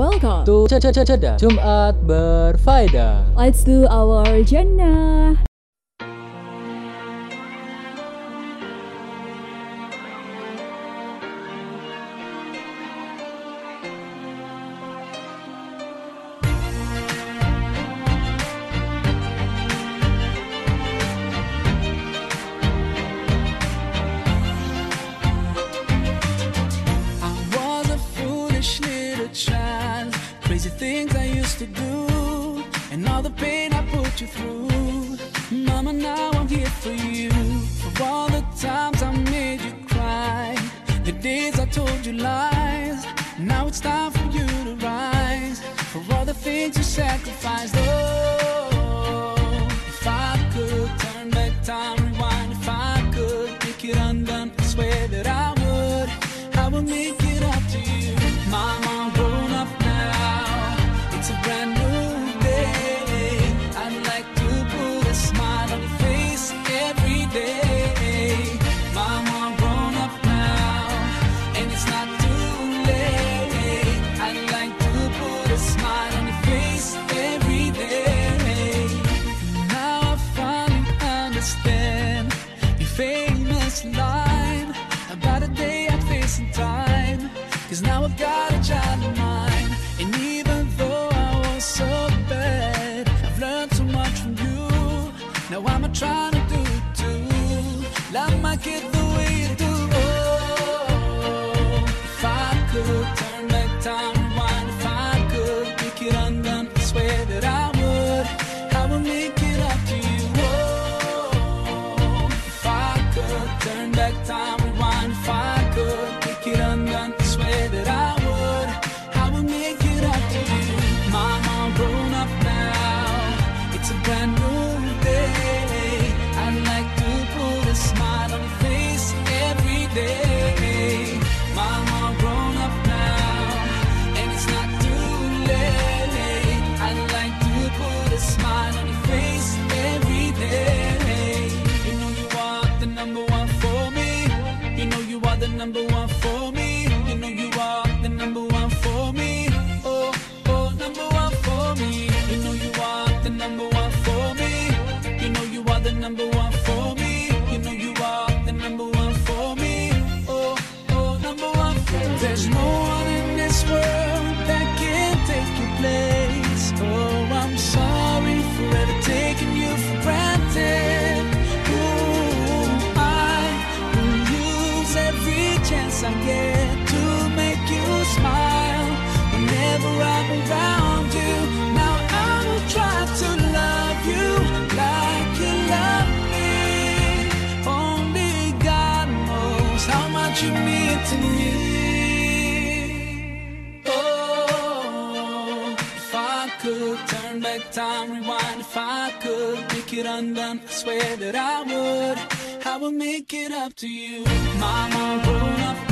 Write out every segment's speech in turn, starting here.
welcome to Cedah Jumat Berfaedah. Let's do our jannah. I swear that I would, I would make it up to you. Mama, grown up.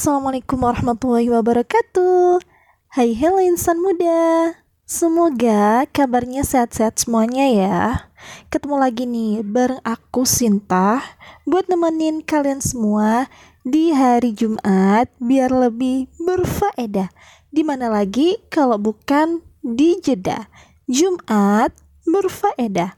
Assalamualaikum warahmatullahi wabarakatuh. Hai hello insan muda. Semoga kabarnya sehat-sehat semuanya ya. Ketemu lagi nih bareng aku Sinta Buat nemenin kalian semua di hari Jumat Biar lebih berfaedah. Di mana lagi kalau bukan di jeda. Jumat berfaedah.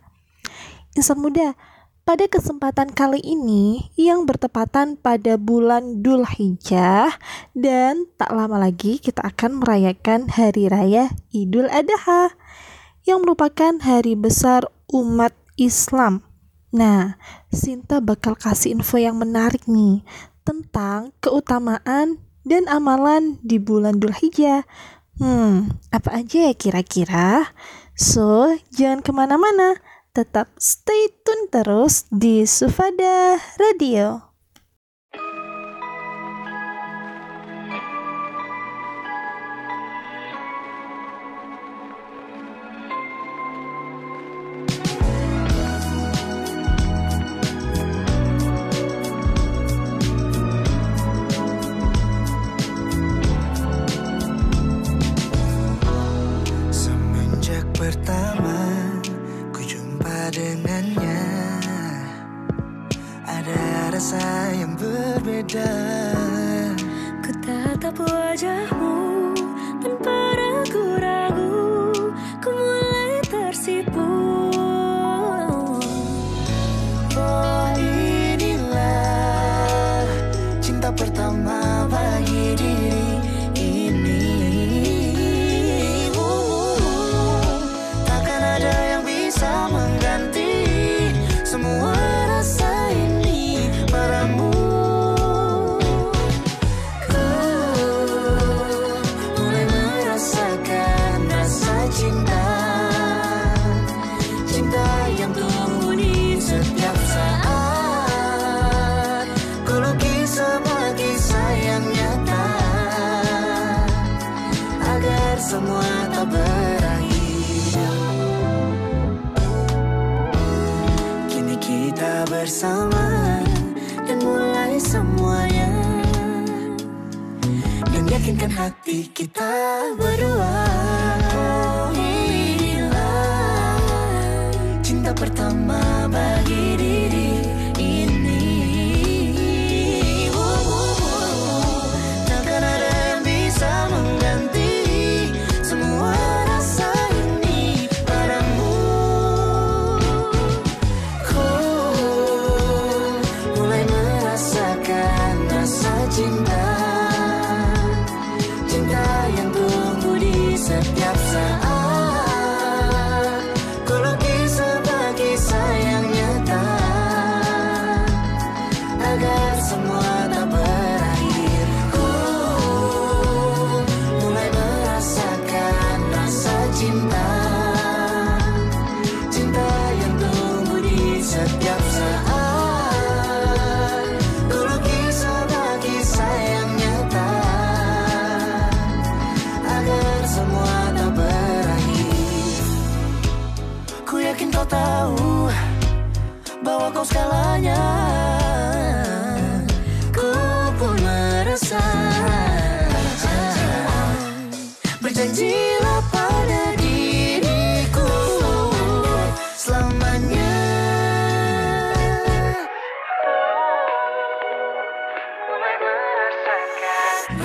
Insan muda, pada kesempatan kali ini yang bertepatan pada bulan Dhul Hijjah dan tak lama lagi kita akan merayakan Hari Raya Idul Adha yang merupakan hari besar umat Islam. Nah, Sinta bakal kasih info yang menarik nih tentang keutamaan dan amalan di bulan Dhul Hijjah. Hmm, apa aja ya kira-kira? So, jangan ke mana-mana Tetap stay tune terus di Sufada Radio.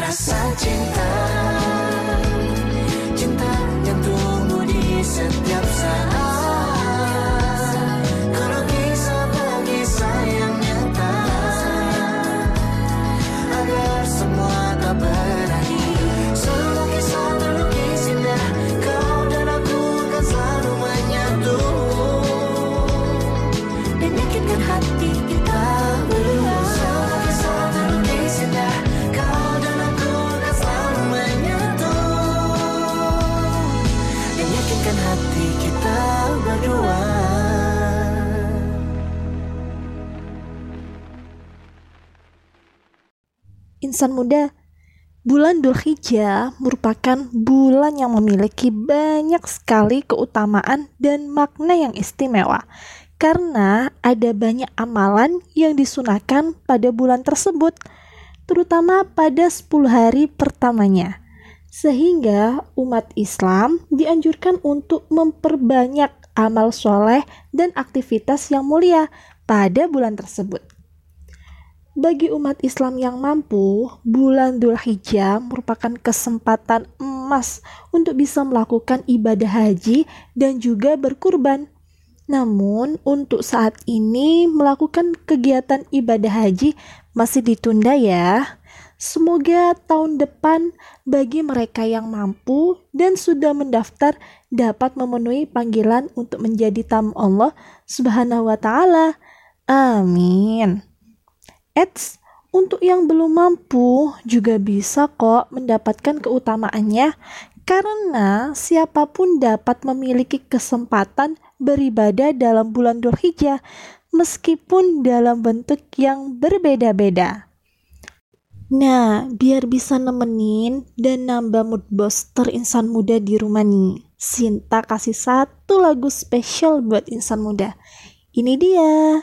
Rasa cinta Insan muda, bulan Dzulhijjah merupakan bulan yang memiliki banyak sekali keutamaan dan makna yang istimewa. Karena ada banyak amalan yang disunahkan pada bulan tersebut, terutama pada 10 hari pertamanya. Sehingga umat Islam dianjurkan untuk memperbanyak amal soleh dan aktivitas yang mulia pada bulan tersebut. Bagi umat Islam yang mampu, bulan Dzulhijjah merupakan kesempatan emas untuk bisa melakukan ibadah haji dan juga berkurban. Namun, untuk saat ini melakukan kegiatan ibadah haji masih ditunda ya. Semoga tahun depan bagi mereka yang mampu dan sudah mendaftar dapat memenuhi panggilan untuk menjadi tamu Allah Subhanahu wa taala. Amin. Eits, untuk yang belum mampu juga bisa kok mendapatkan keutamaannya karena siapa pun dapat memiliki kesempatan beribadah dalam bulan Dzulhijjah meskipun dalam bentuk yang berbeda-beda. Nah, biar bisa nemenin dan nambah mood booster insan muda di rumah nih, Sinta kasih satu lagu spesial buat insan muda. Ini dia.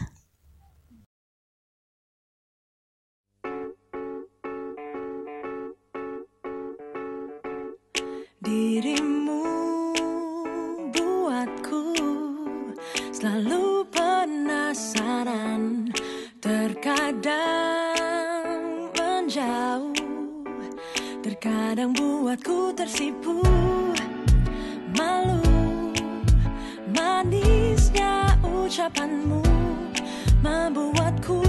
Dirimu buatku selalu penasaran. Terkadang menjauh Terkadang buatku tersipu. Malu Manisnya ucapanmu Membuatku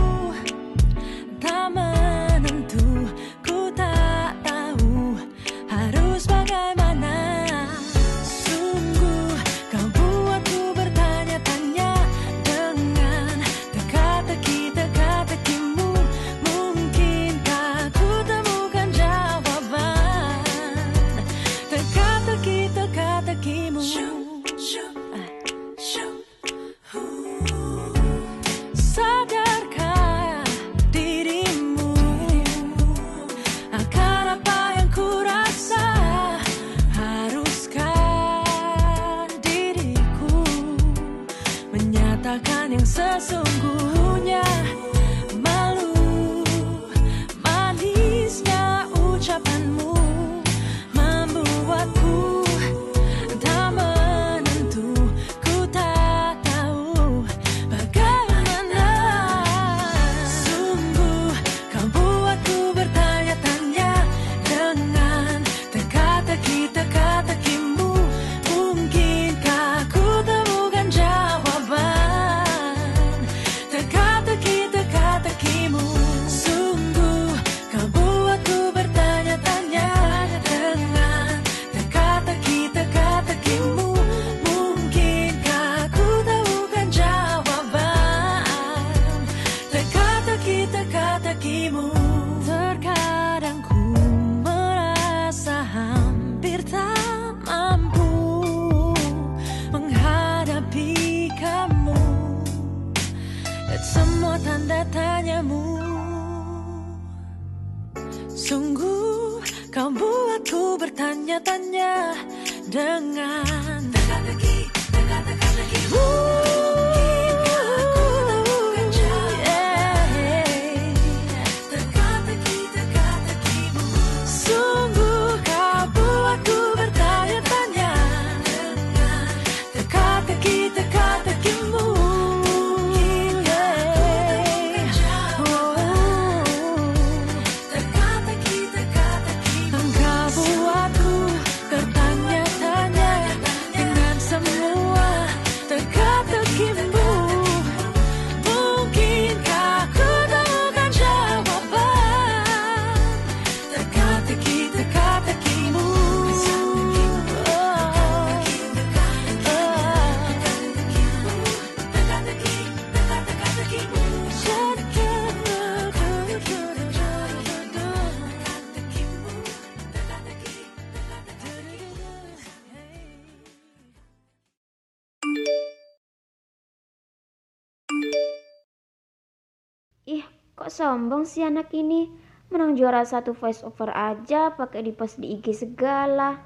sombong sih anak ini? Menang juara satu voice over aja pakai di post di IG segala.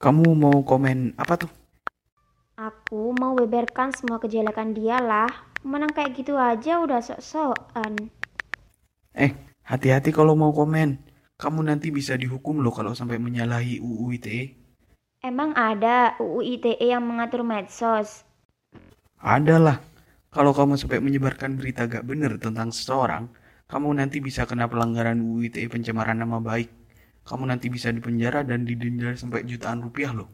Kamu mau komen apa tuh? Aku mau beberkan semua kejelekan dia lah. Menang kayak gitu aja udah sok-sokan. Eh, hati-hati kalau mau komen. Kamu nanti bisa dihukum loh kalau sampai menyalahi UU ITE. Emang ada UU ITE yang mengatur medsos? Adalah, kalau kamu sampai menyebarkan berita gak bener tentang seseorang, kamu nanti bisa kena pelanggaran UU ITE pencemaran nama baik. Kamu nanti bisa dipenjara dan didenda sampai jutaan rupiah loh.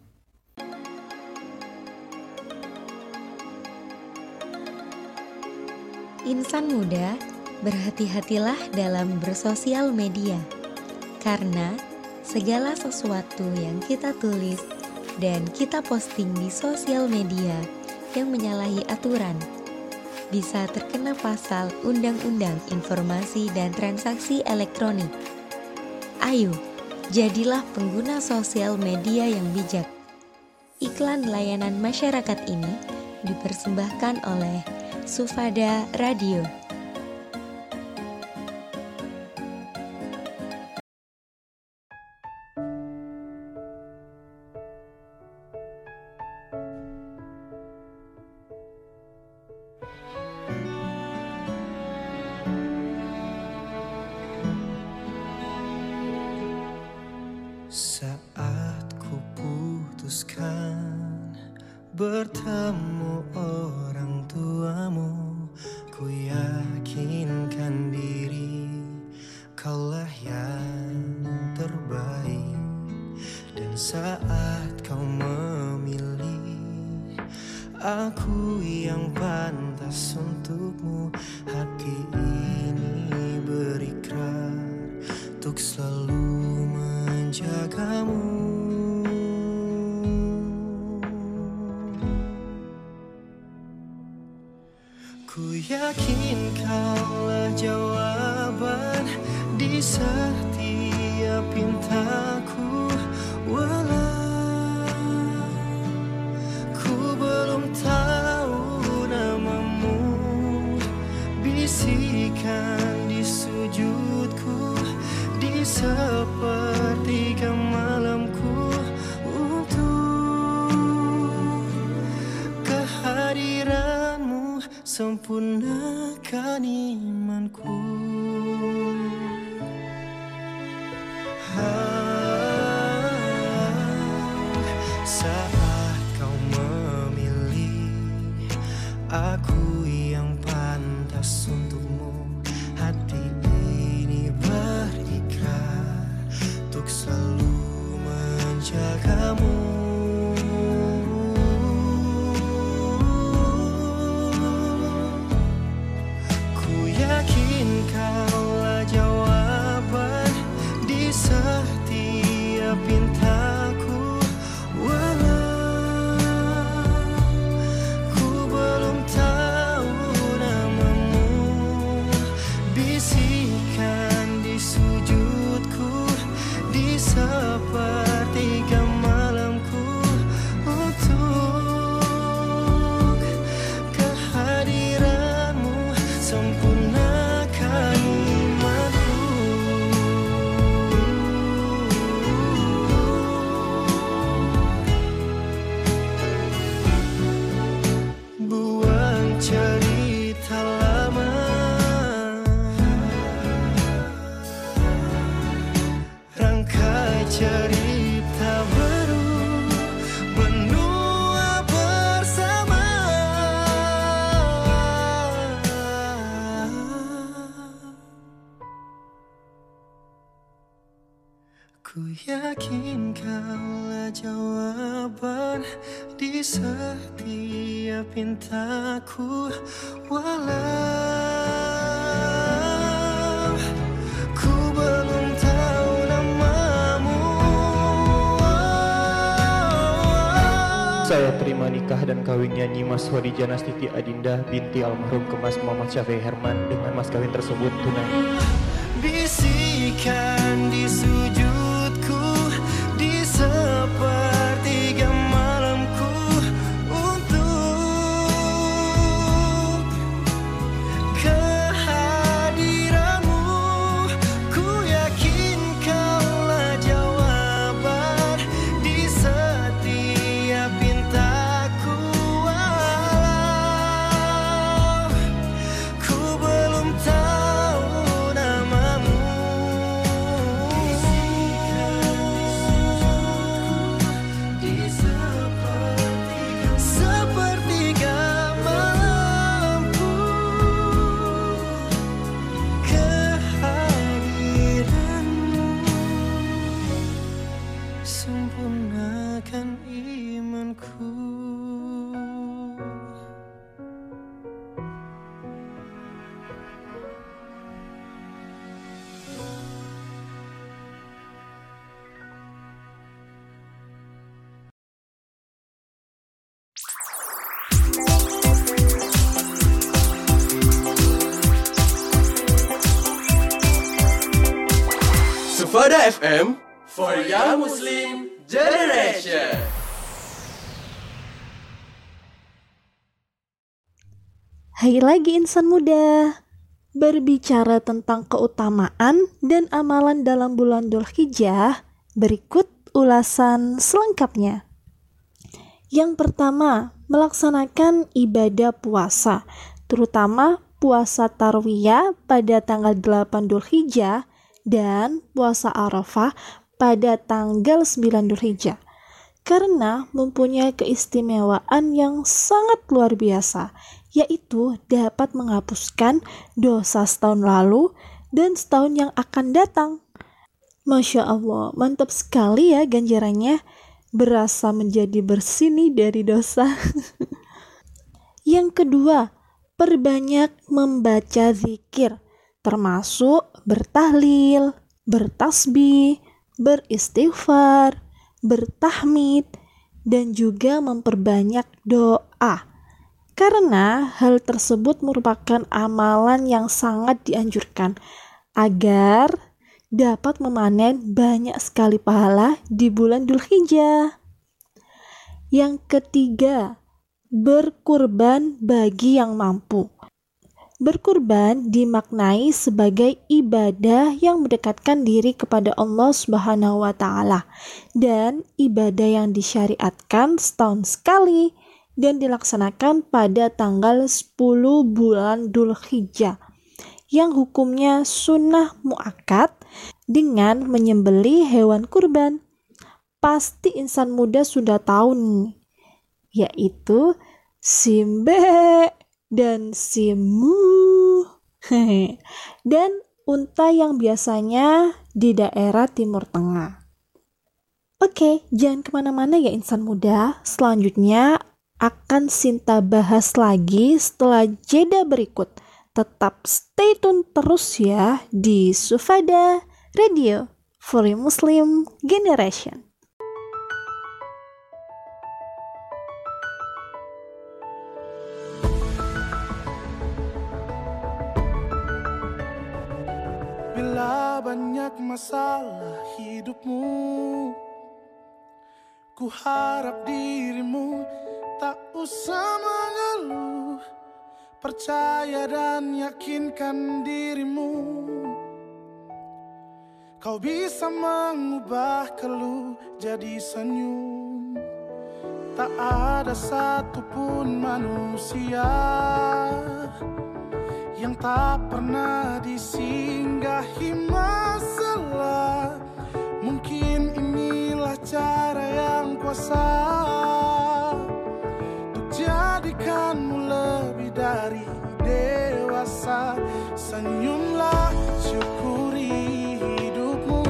Insan muda, berhati-hatilah dalam bersosial media. Karena segala sesuatu yang kita tulis dan kita posting di sosial media yang menyalahi aturan bisa terkena pasal Undang-Undang Informasi dan Transaksi Elektronik. Ayo, jadilah pengguna sosial media yang bijak. Iklan layanan masyarakat ini dipersembahkan oleh Sufada Radio. Teruskan bertemu orang tuamu. sempurnakan imanku. cintaku walau ku belum tahu namamu. Saya terima nikah dan kawinnya Nyimas Wadi Janas Titi Adinda binti almarhum Kemas Muhammad Syafi Herman dengan mas kawin tersebut tunai. Bisikan di FM for Young Muslim Generation. Hai lagi insan muda. Berbicara tentang keutamaan dan amalan dalam bulan Dzulhijjah, berikut ulasan selengkapnya. Yang pertama, melaksanakan ibadah puasa, terutama puasa Tarwiyah pada tanggal 8 Dzulhijjah dan puasa Arafah pada tanggal 9 Dzulhijjah. Karena mempunyai keistimewaan yang sangat luar biasa, yaitu dapat menghapuskan dosa setahun lalu dan setahun yang akan datang. Masya Allah, mantap sekali ya ganjarannya. Berasa menjadi bersih nih dari dosa. yang kedua, perbanyak membaca zikir, termasuk bertahlil, bertasbih, beristighfar, bertahmid, dan juga memperbanyak doa. Karena hal tersebut merupakan amalan yang sangat dianjurkan agar dapat memanen banyak sekali pahala di bulan Dzulhijjah. Yang ketiga, berkurban bagi yang mampu. Berkurban dimaknai sebagai ibadah yang mendekatkan diri kepada Allah Subhanahu wa taala dan ibadah yang disyariatkan setahun sekali dan dilaksanakan pada tanggal 10 bulan Dzulhijjah yang hukumnya sunnah muakat dengan menyembeli hewan kurban. Pasti insan muda sudah tahu nih, yaitu simbe dan simu. dan unta yang biasanya di daerah Timur Tengah. Oke, jangan ke mana-mana ya insan muda. Selanjutnya akan Sinta bahas lagi setelah jeda berikut. Tetap stay tune terus ya di Sufada Radio for Muslim Generation. Banyak masalah hidupmu. Ku harap dirimu tak usah mengeluh. Percaya dan yakinkan dirimu. Kau bisa mengubah keluh jadi senyum. Tak ada satupun manusia Yang tak pernah disinggahi cara yang kuasa Untuk jadikanmu lebih dari dewasa. Senyumlah syukuri hidupmu.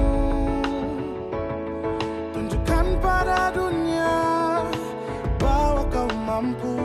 Tunjukkan pada dunia bahwa kau mampu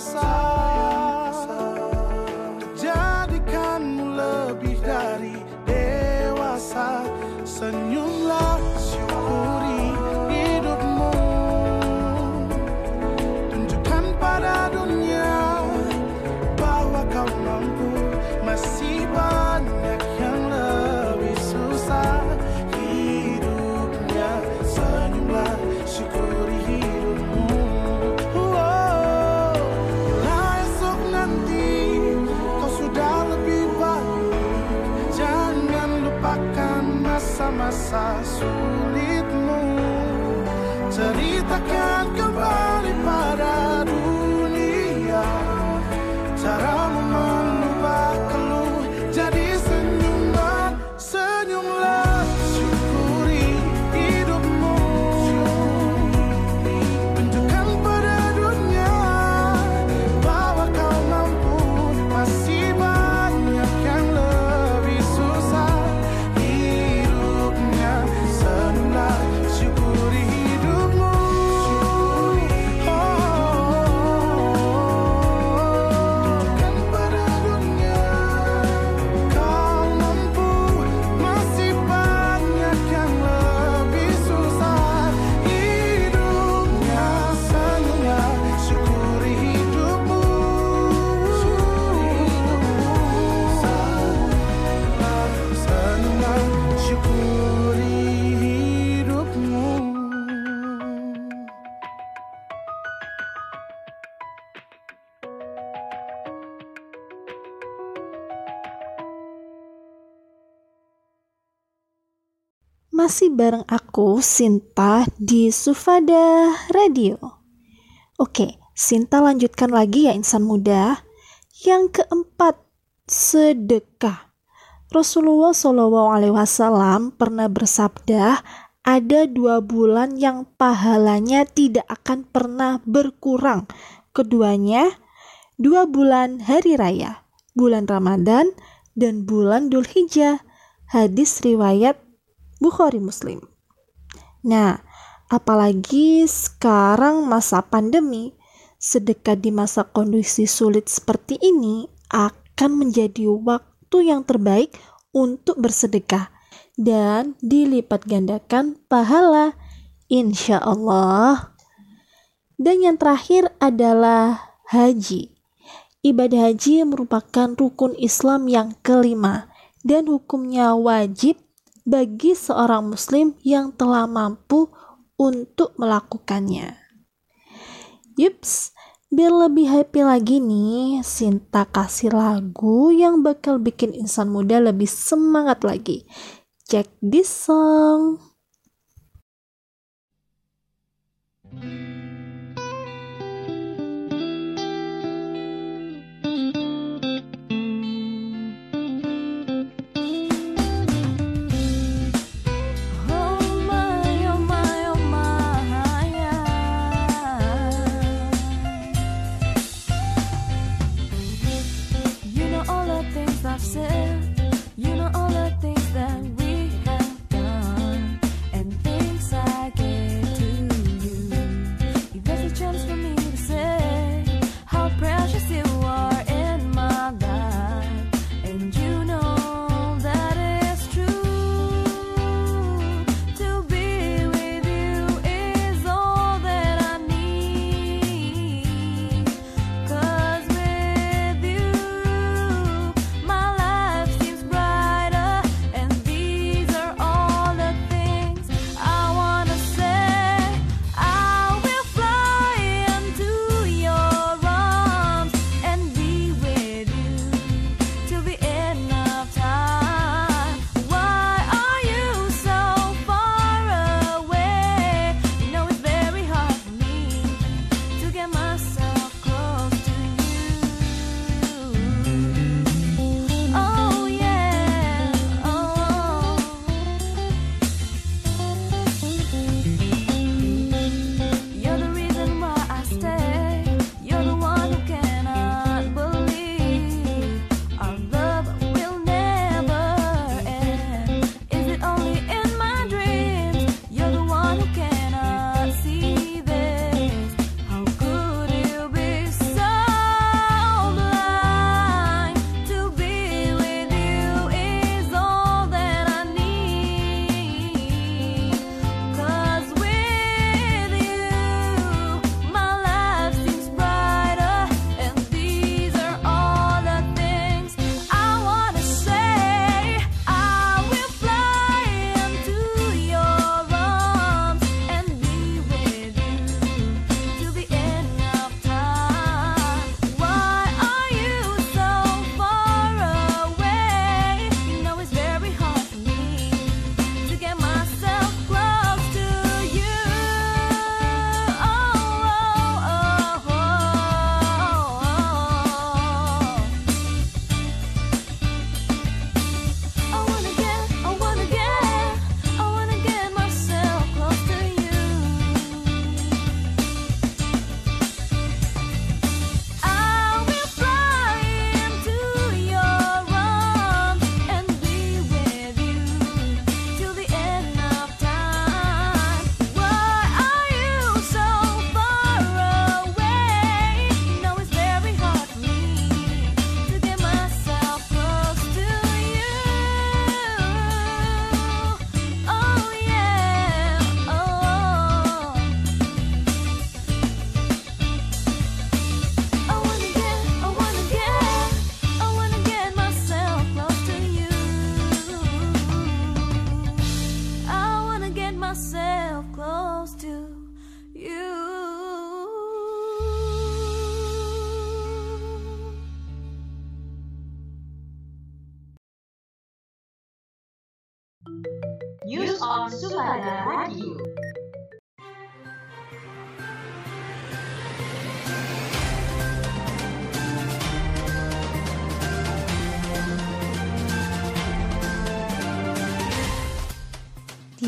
yang masih bareng aku Sinta di Sufada Radio. Oke, Sinta lanjutkan lagi ya insan muda. Yang keempat, sedekah. Rasulullah saw pernah bersabda, ada dua bulan yang pahalanya tidak akan pernah berkurang. Keduanya, dua bulan hari raya, bulan Ramadan dan bulan Dulhijjah. Hadis riwayat Bukhari Muslim. Nah, apalagi sekarang masa pandemi, sedekah di masa kondisi sulit seperti ini akan menjadi waktu yang terbaik untuk bersedekah dan dilipat gandakan pahala insya Allah. Dan yang terakhir adalah haji. Ibadah haji merupakan rukun Islam yang kelima dan hukumnya wajib bagi seorang Muslim yang telah mampu untuk melakukannya. Yups, biar lebih happy lagi nih, Sinta kasih lagu yang bakal bikin insan muda lebih semangat lagi. Check this song. thank you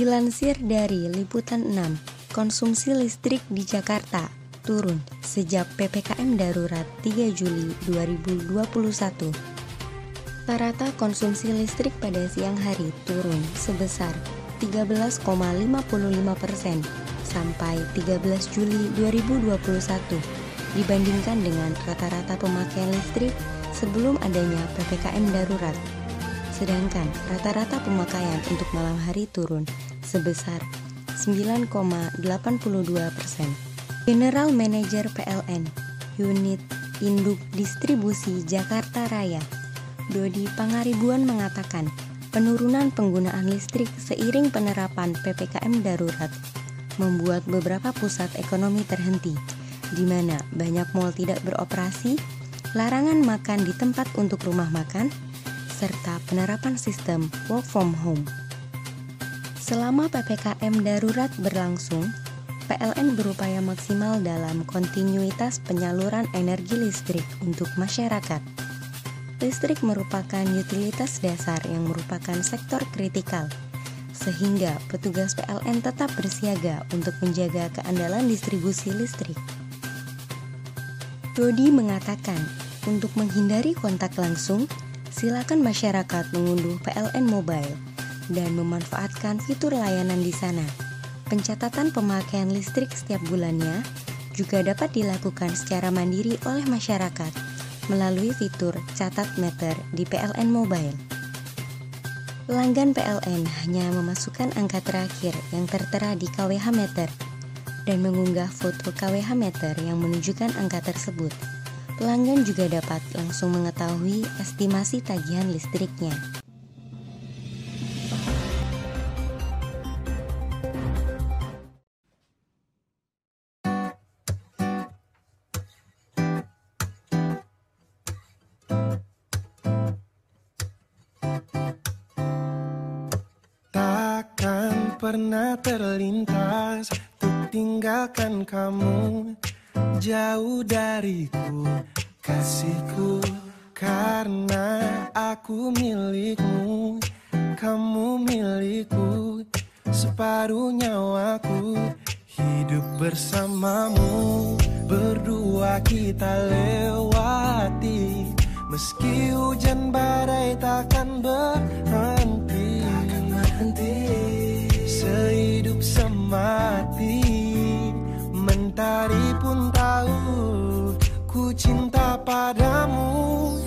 Dilansir dari Liputan 6, konsumsi listrik di Jakarta turun sejak PPKM darurat 3 Juli 2021. Rata konsumsi listrik pada siang hari turun sebesar 13,55 persen sampai 13 Juli 2021 dibandingkan dengan rata-rata pemakaian listrik sebelum adanya PPKM darurat. Sedangkan rata-rata pemakaian untuk malam hari turun sebesar 9,82 persen. General Manager PLN Unit Induk Distribusi Jakarta Raya Dodi Pangaribuan mengatakan penurunan penggunaan listrik seiring penerapan PPKM darurat membuat beberapa pusat ekonomi terhenti, di mana banyak mal tidak beroperasi, larangan makan di tempat untuk rumah makan, serta penerapan sistem work from home. Selama PPKM darurat berlangsung, PLN berupaya maksimal dalam kontinuitas penyaluran energi listrik untuk masyarakat. Listrik merupakan utilitas dasar yang merupakan sektor kritikal, sehingga petugas PLN tetap bersiaga untuk menjaga keandalan distribusi listrik. Dodi mengatakan, untuk menghindari kontak langsung, silakan masyarakat mengunduh PLN Mobile dan memanfaatkan fitur layanan di sana. Pencatatan pemakaian listrik setiap bulannya juga dapat dilakukan secara mandiri oleh masyarakat melalui fitur catat meter di PLN Mobile. Pelanggan PLN hanya memasukkan angka terakhir yang tertera di KWH meter dan mengunggah foto KWH meter yang menunjukkan angka tersebut. Pelanggan juga dapat langsung mengetahui estimasi tagihan listriknya. Pernah terlintas Untuk tinggalkan kamu. Jauh dariku Kasihku Karena aku milikmu. Kamu milikku Separuh nyawaku. Hidup bersamamu Berdua kita lewati. Meski hujan badai takkan berhenti. Sehidup semati Mentari pun tahu Ku cinta padamu.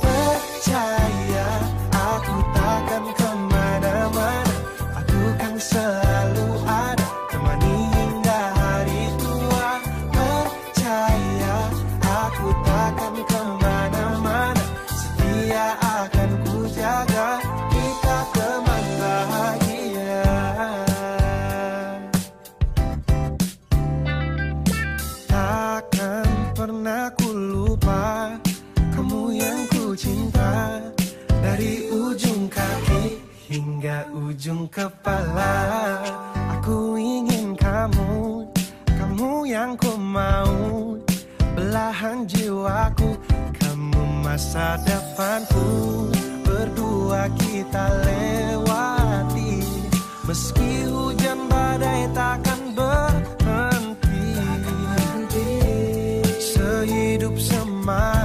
Percaya Aku takkan ke mana-mana Aku kan selalu ada ujung kepala Aku ingin kamu Kamu yang ku mau. Belahan jiwaku Kamu masa depanku. Berdua kita lewati. Meski hujan badai takkan berhenti. Sehidup semati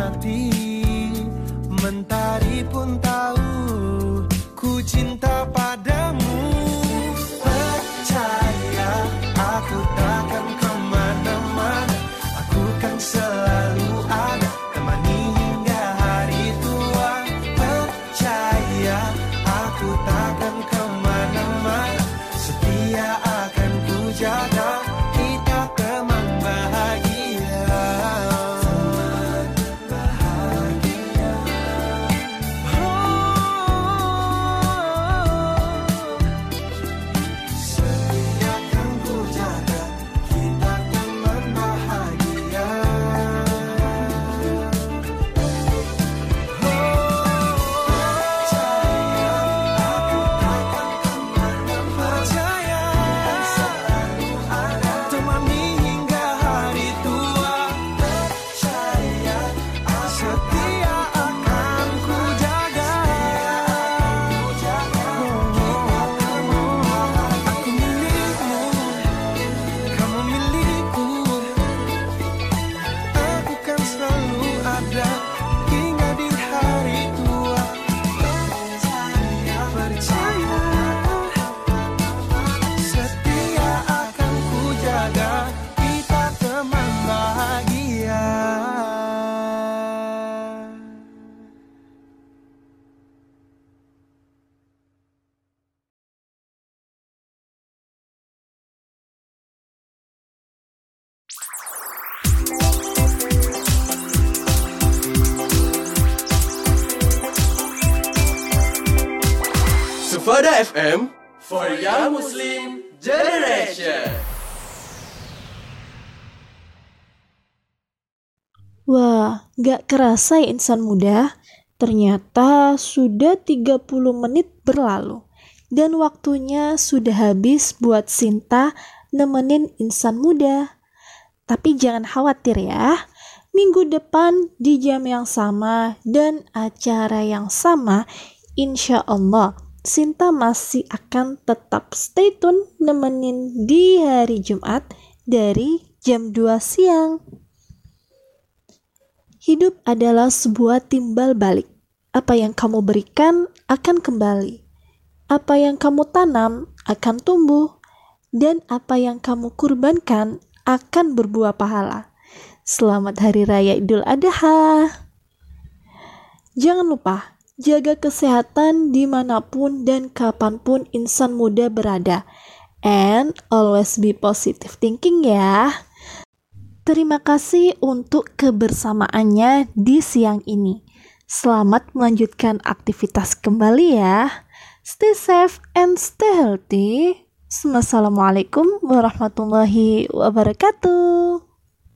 FM for Young Muslim Generation. Wah, gak kerasa ya insan muda. Ternyata sudah 30 menit berlalu. Dan waktunya sudah habis buat Sinta nemenin insan muda. Tapi jangan khawatir ya. Minggu depan di jam yang sama dan acara yang sama, insya Allah Sinta masih akan tetap stay tune nemenin di hari Jumat dari jam 2 siang. Hidup adalah sebuah timbal balik. Apa yang kamu berikan akan kembali. Apa yang kamu tanam akan tumbuh. Dan apa yang kamu kurbankan akan berbuah pahala. Selamat Hari Raya Idul Adha. Jangan lupa, jaga kesehatan di mana pun dan kapan pun insan muda berada. And always be positive thinking ya. Terima kasih untuk kebersamaannya di siang ini. Selamat melanjutkan aktivitas kembali ya. Stay safe and stay healthy. Wassalamualaikum warahmatullahi wabarakatuh.